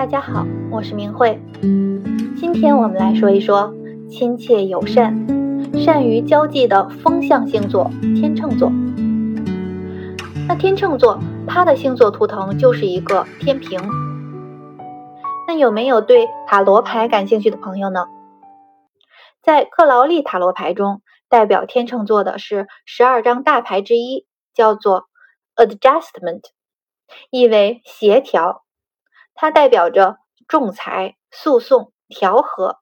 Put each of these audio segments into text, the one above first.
大家好，我是明慧。今天我们来说一说亲切友善、善于交际的风象星座——天秤座。那天秤座，它的星座图腾就是一个天平。那有没有对塔罗牌感兴趣的朋友呢？在克劳利塔罗牌中，代表天秤座的是十二张大牌之一，叫做 Adjustment，意为协调。它代表着仲裁、诉讼、调和。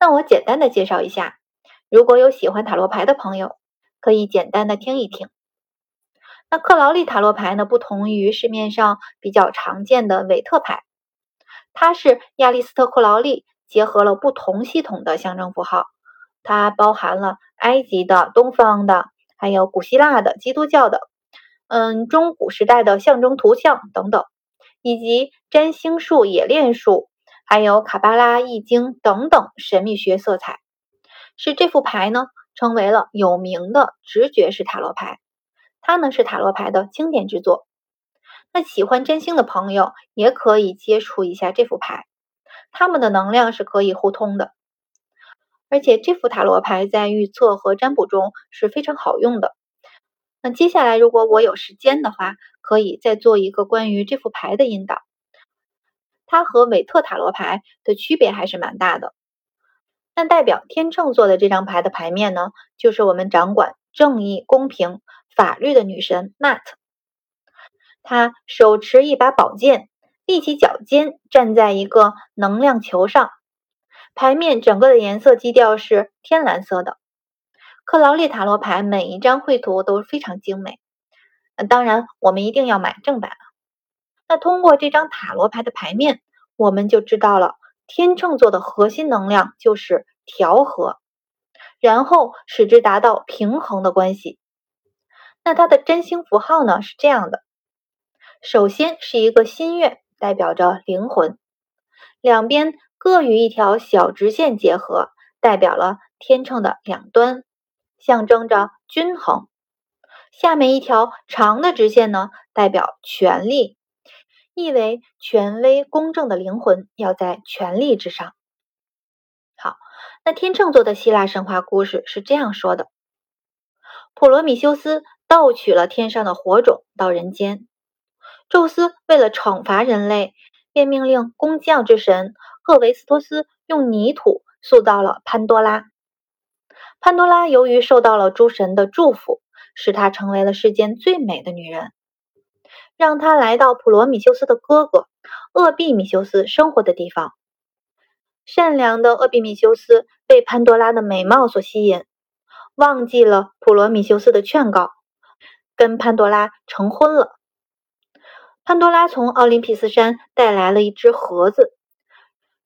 那我简单的介绍一下，如果有喜欢塔罗牌的朋友，可以简单的听一听。那克劳利塔罗牌呢，不同于市面上比较常见的韦特牌，它是亚历斯特克劳利结合了不同系统的象征符号，它包含了埃及的、东方的，还有古希腊的、基督教的，嗯，中古时代的象征图像等等。以及占星术、冶炼术，还有卡巴拉、易经等等神秘学色彩，使这副牌呢成为了有名的直觉式塔罗牌。它呢是塔罗牌的经典之作。那喜欢占星的朋友也可以接触一下这副牌，它们的能量是可以互通的。而且这副塔罗牌在预测和占卜中是非常好用的。那接下来，如果我有时间的话，可以再做一个关于这副牌的引导。它和韦特塔罗牌的区别还是蛮大的。那代表天秤座的这张牌的牌面呢，就是我们掌管正义、公平、法律的女神 Matt。她手持一把宝剑，立起脚尖，站在一个能量球上。牌面整个的颜色基调是天蓝色的。克劳利塔罗牌每一张绘图都非常精美，那当然我们一定要买正版那通过这张塔罗牌的牌面，我们就知道了天秤座的核心能量就是调和，然后使之达到平衡的关系。那它的占星符号呢是这样的：首先是一个心月，代表着灵魂，两边各与一条小直线结合，代表了天秤的两端。象征着均衡。下面一条长的直线呢，代表权力，意为权威公正的灵魂要在权力之上。好，那天秤座的希腊神话故事是这样说的：普罗米修斯盗取了天上的火种到人间，宙斯为了惩罚人类，便命令工匠之神赫维斯托斯用泥土塑造了潘多拉。潘多拉由于受到了诸神的祝福，使她成为了世间最美的女人，让她来到普罗米修斯的哥哥厄庇米修斯生活的地方。善良的厄庇米修斯被潘多拉的美貌所吸引，忘记了普罗米修斯的劝告，跟潘多拉成婚了。潘多拉从奥林匹斯山带来了一只盒子，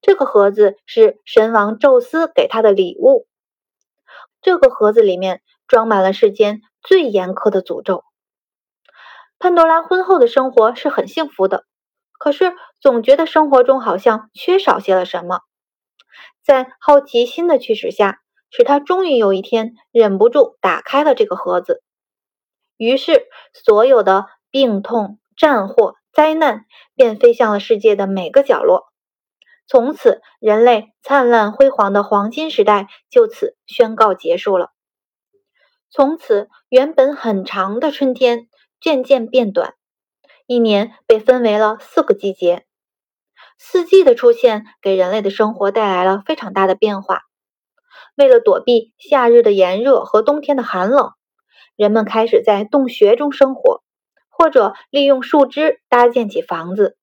这个盒子是神王宙斯给他的礼物。这个盒子里面装满了世间最严苛的诅咒。潘多拉婚后的生活是很幸福的，可是总觉得生活中好像缺少些了什么。在好奇心的驱使下，使他终于有一天忍不住打开了这个盒子。于是，所有的病痛、战祸、灾难便飞向了世界的每个角落。从此，人类灿烂辉煌的黄金时代就此宣告结束了。从此，原本很长的春天渐渐变短，一年被分为了四个季节。四季的出现给人类的生活带来了非常大的变化。为了躲避夏日的炎热和冬天的寒冷，人们开始在洞穴中生活，或者利用树枝搭建起房子。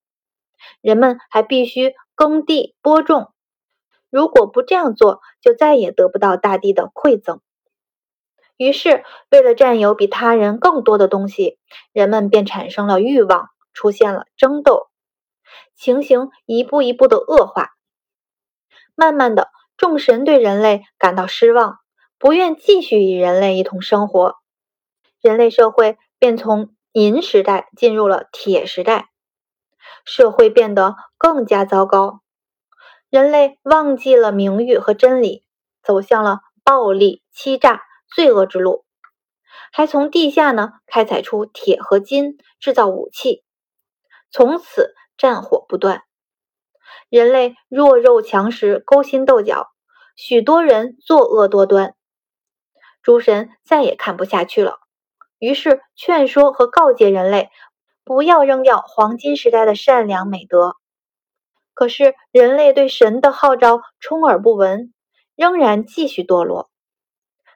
人们还必须。耕地播种，如果不这样做，就再也得不到大地的馈赠。于是，为了占有比他人更多的东西，人们便产生了欲望，出现了争斗，情形一步一步的恶化。慢慢的，众神对人类感到失望，不愿继续与人类一同生活，人类社会便从银时代进入了铁时代。社会变得更加糟糕，人类忘记了名誉和真理，走向了暴力、欺诈、罪恶之路，还从地下呢开采出铁和金，制造武器，从此战火不断，人类弱肉强食，勾心斗角，许多人作恶多端。诸神再也看不下去了，于是劝说和告诫人类，不要扔掉黄金时代的善良美德。可是人类对神的号召充耳不闻，仍然继续堕落。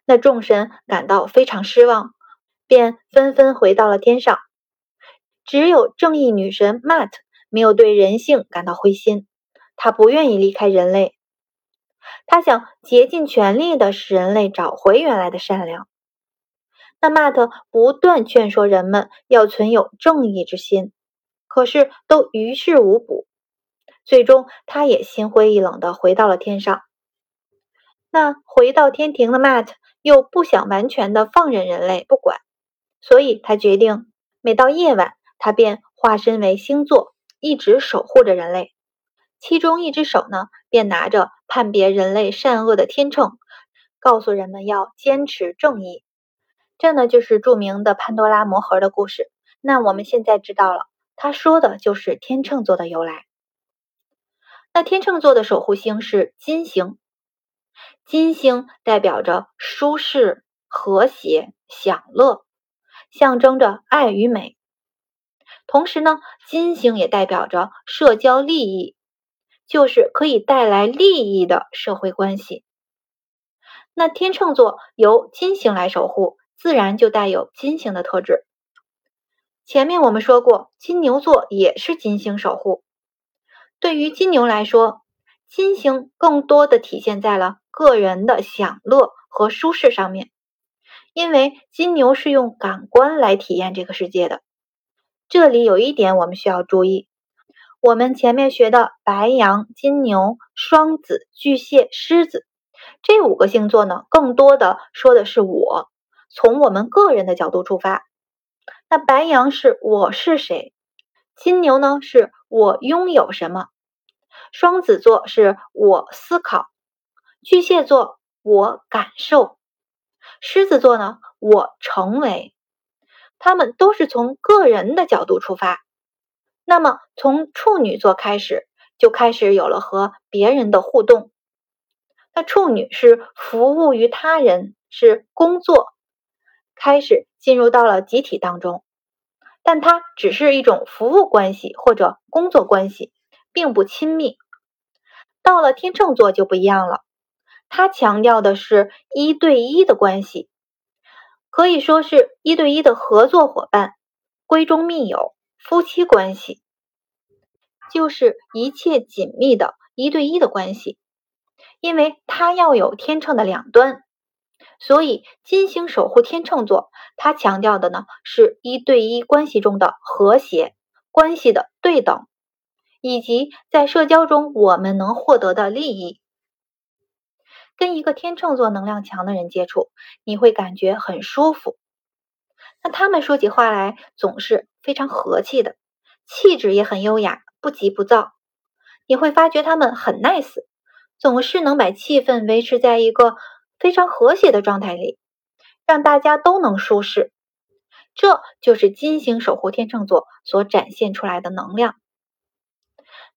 那众神感到非常失望，便纷纷回到了天上。只有正义女神 Mat 没有对人性感到灰心，她不愿意离开人类。她想竭尽全力的使人类找回原来的善良。那 Mat 不断劝说人们要存有正义之心，可是都于事无补。最终，他也心灰意冷的回到了天上。那回到天庭的 Matt 又不想完全的放任人类不管，所以他决定每到夜晚。他便化身为星座，一直守护着人类。其中一只手呢，便拿着判别人类善恶的天秤，告诉人们要坚持正义。这呢，就是著名的潘多拉魔盒的故事。那我们现在知道了，他说的就是天秤座的由来。那天秤座的守护星是金星，金星代表着舒适、和谐、享乐，象征着爱与美。同时呢，金星也代表着社交利益，就是可以带来利益的社会关系。那天秤座由金星来守护，自然就带有金星的特质。前面我们说过，金牛座也是金星守护。对于金牛来说，金星更多的体现在了个人的享乐和舒适上面，因为金牛是用感官来体验这个世界的。这里有一点我们需要注意，我们前面学的白羊、金牛、双子、巨蟹、狮子这五个星座呢，更多的说的是我，从我们个人的角度出发。那白羊是我是谁，金牛呢是我拥有什么，双子座是我思考，巨蟹座我感受，狮子座呢我成为。他们都是从个人的角度出发，那么从处女座开始就开始有了和别人的互动。那处女是服务于他人，是工作，开始进入到了集体当中，但它只是一种服务关系或者工作关系，并不亲密。到了天秤座就不一样了，它强调的是一对一的关系。可以说是一对一的合作伙伴、闺中密友、夫妻关系，就是一切紧密的一对一的关系。因为它要有天秤的两端，所以金星守护天秤座，它强调的呢是一对一关系中的和谐、关系的对等，以及在社交中我们能获得的利益。跟一个天秤座能量强的人接触，你会感觉很舒服。那他们说起话来总是非常和气的，气质也很优雅，不急不躁。你会发觉他们很 nice，总是能把气氛维持在一个非常和谐的状态里，让大家都能舒适。这就是金星守护天秤座所展现出来的能量。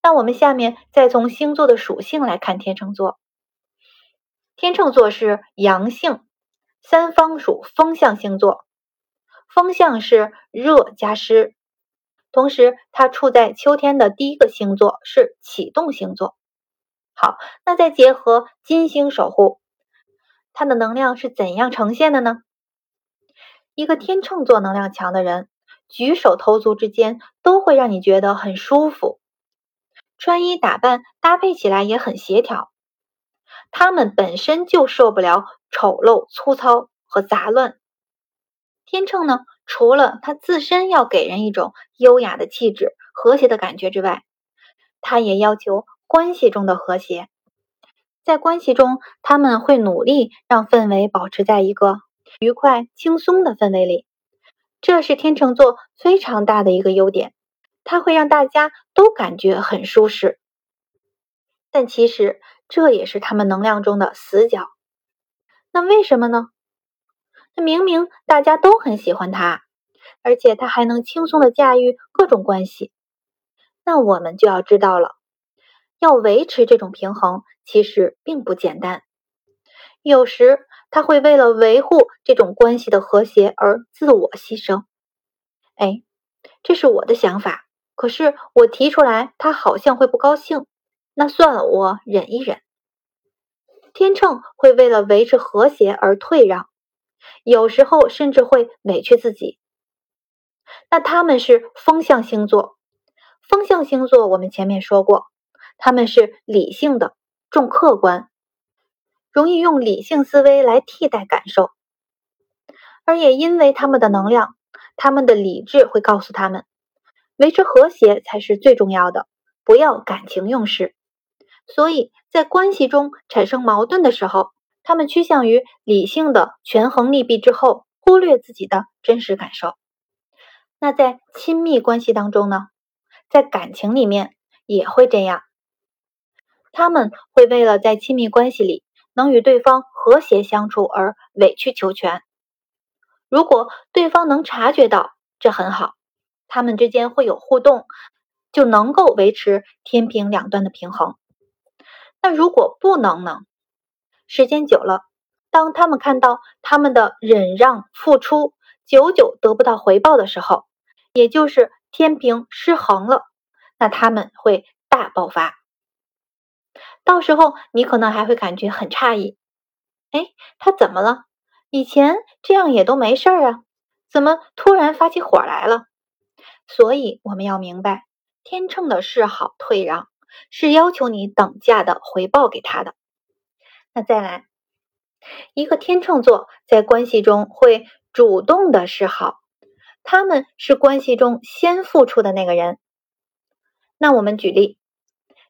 那我们下面再从星座的属性来看天秤座。天秤座是阳性，三方属风象星座，风象是热加湿，同时它处在秋天的第一个星座是启动星座。好，那再结合金星守护，它的能量是怎样呈现的呢？一个天秤座能量强的人，举手投足之间都会让你觉得很舒服，穿衣打扮搭配起来也很协调。他们本身就受不了丑陋、粗糙和杂乱。天秤呢，除了他自身要给人一种优雅的气质、和谐的感觉之外，他也要求关系中的和谐。在关系中，他们会努力让氛围保持在一个愉快、轻松的氛围里。这是天秤座非常大的一个优点，它会让大家都感觉很舒适。但其实，这也是他们能量中的死角。那为什么呢？那明明大家都很喜欢他，而且他还能轻松的驾驭各种关系。那我们就要知道了，要维持这种平衡，其实并不简单。有时他会为了维护这种关系的和谐而自我牺牲。哎，这是我的想法，可是我提出来，他好像会不高兴。那算了，我忍一忍。天秤会为了维持和谐而退让，有时候甚至会委屈自己。那他们是风象星座，风象星座我们前面说过，他们是理性的，重客观，容易用理性思维来替代感受，而也因为他们的能量，他们的理智会告诉他们，维持和谐才是最重要的，不要感情用事。所以在关系中产生矛盾的时候，他们趋向于理性的权衡利弊之后，忽略自己的真实感受。那在亲密关系当中呢，在感情里面也会这样，他们会为了在亲密关系里能与对方和谐相处而委曲求全。如果对方能察觉到这很好，他们之间会有互动，就能够维持天平两端的平衡。那如果不能呢？时间久了，当他们看到他们的忍让、付出久久得不到回报的时候，也就是天平失衡了，那他们会大爆发。到时候你可能还会感觉很诧异，哎，他怎么了？以前这样也都没事儿啊，怎么突然发起火来了？所以我们要明白，天秤的示好退让。是要求你等价的回报给他的。那再来，一个天秤座在关系中会主动的示好，他们是关系中先付出的那个人。那我们举例，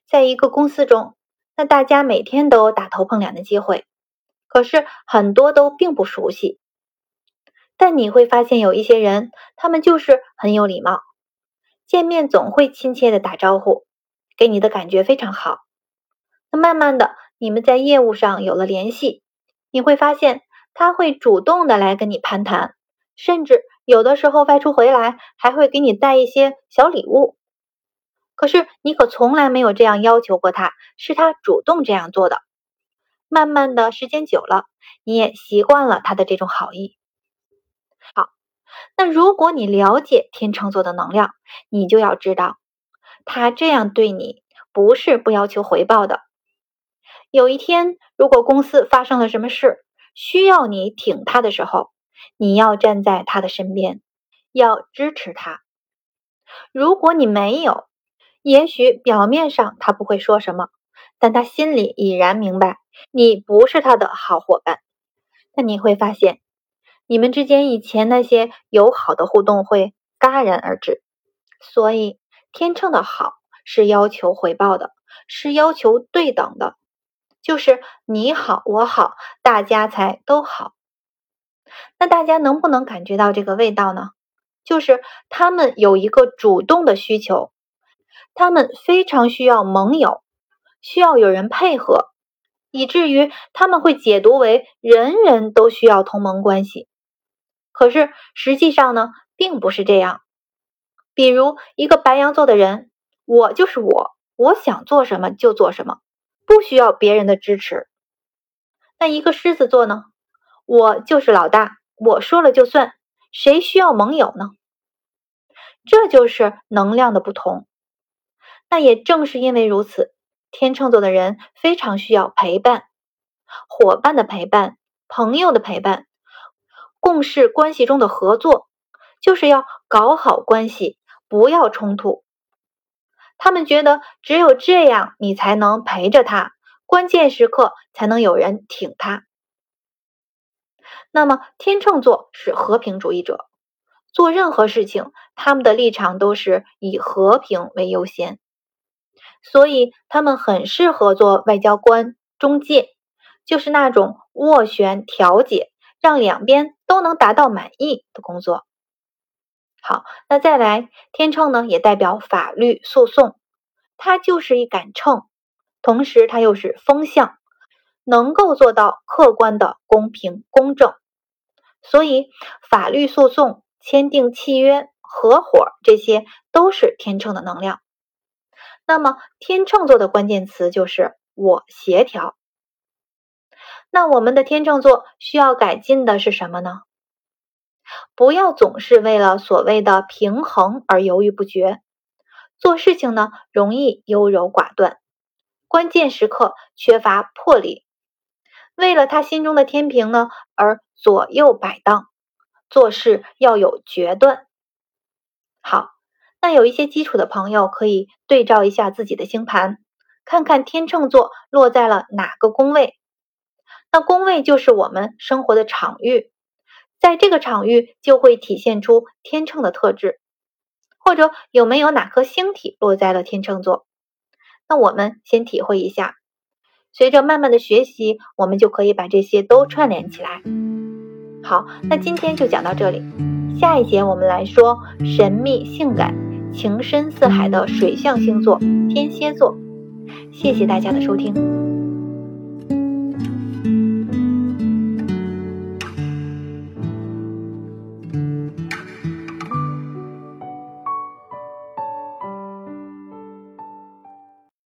在一个公司中，那大家每天都有打头碰脸的机会，可是很多都并不熟悉。但你会发现有一些人，他们就是很有礼貌，见面总会亲切的打招呼。给你的感觉非常好，那慢慢的，你们在业务上有了联系，你会发现他会主动的来跟你攀谈，甚至有的时候外出回来还会给你带一些小礼物。可是你可从来没有这样要求过他，是他主动这样做的。慢慢的时间久了，你也习惯了他的这种好意。好，那如果你了解天秤座的能量，你就要知道。他这样对你不是不要求回报的。有一天，如果公司发生了什么事，需要你挺他的时候，你要站在他的身边，要支持他。如果你没有，也许表面上他不会说什么，但他心里已然明白你不是他的好伙伴。那你会发现，你们之间以前那些友好的互动会戛然而止。所以。天秤的好是要求回报的，是要求对等的，就是你好我好，大家才都好。那大家能不能感觉到这个味道呢？就是他们有一个主动的需求，他们非常需要盟友，需要有人配合，以至于他们会解读为人人都需要同盟关系。可是实际上呢，并不是这样。比如一个白羊座的人，我就是我，我想做什么就做什么，不需要别人的支持。那一个狮子座呢？我就是老大，我说了就算，谁需要盟友呢？这就是能量的不同。那也正是因为如此，天秤座的人非常需要陪伴，伙伴的陪伴，朋友的陪伴，共事关系中的合作，就是要搞好关系。不要冲突。他们觉得只有这样，你才能陪着他，关键时刻才能有人挺他。那么，天秤座是和平主义者，做任何事情，他们的立场都是以和平为优先，所以他们很适合做外交官、中介，就是那种斡旋、调解，让两边都能达到满意的工作。好，那再来，天秤呢也代表法律诉讼，它就是一杆秤，同时它又是风向，能够做到客观的公平公正。所以，法律诉讼、签订契约、合伙，这些都是天秤的能量。那么天秤座的关键词就是我协调。那我们的天秤座需要改进的是什么呢？不要总是为了所谓的平衡而犹豫不决，做事情呢容易优柔寡断，关键时刻缺乏魄力，为了他心中的天平呢而左右摆荡，做事要有决断。好，那有一些基础的朋友可以对照一下自己的星盘，看看天秤座落在了哪个宫位。那宫位就是我们生活的场域。在这个场域就会体现出天秤的特质，或者有没有哪颗星体落在了天秤座？那我们先体会一下，随着慢慢的学习，我们就可以把这些都串联起来。好，那今天就讲到这里，下一节我们来说神秘性感、情深似海的水象星座天蝎座。谢谢大家的收听。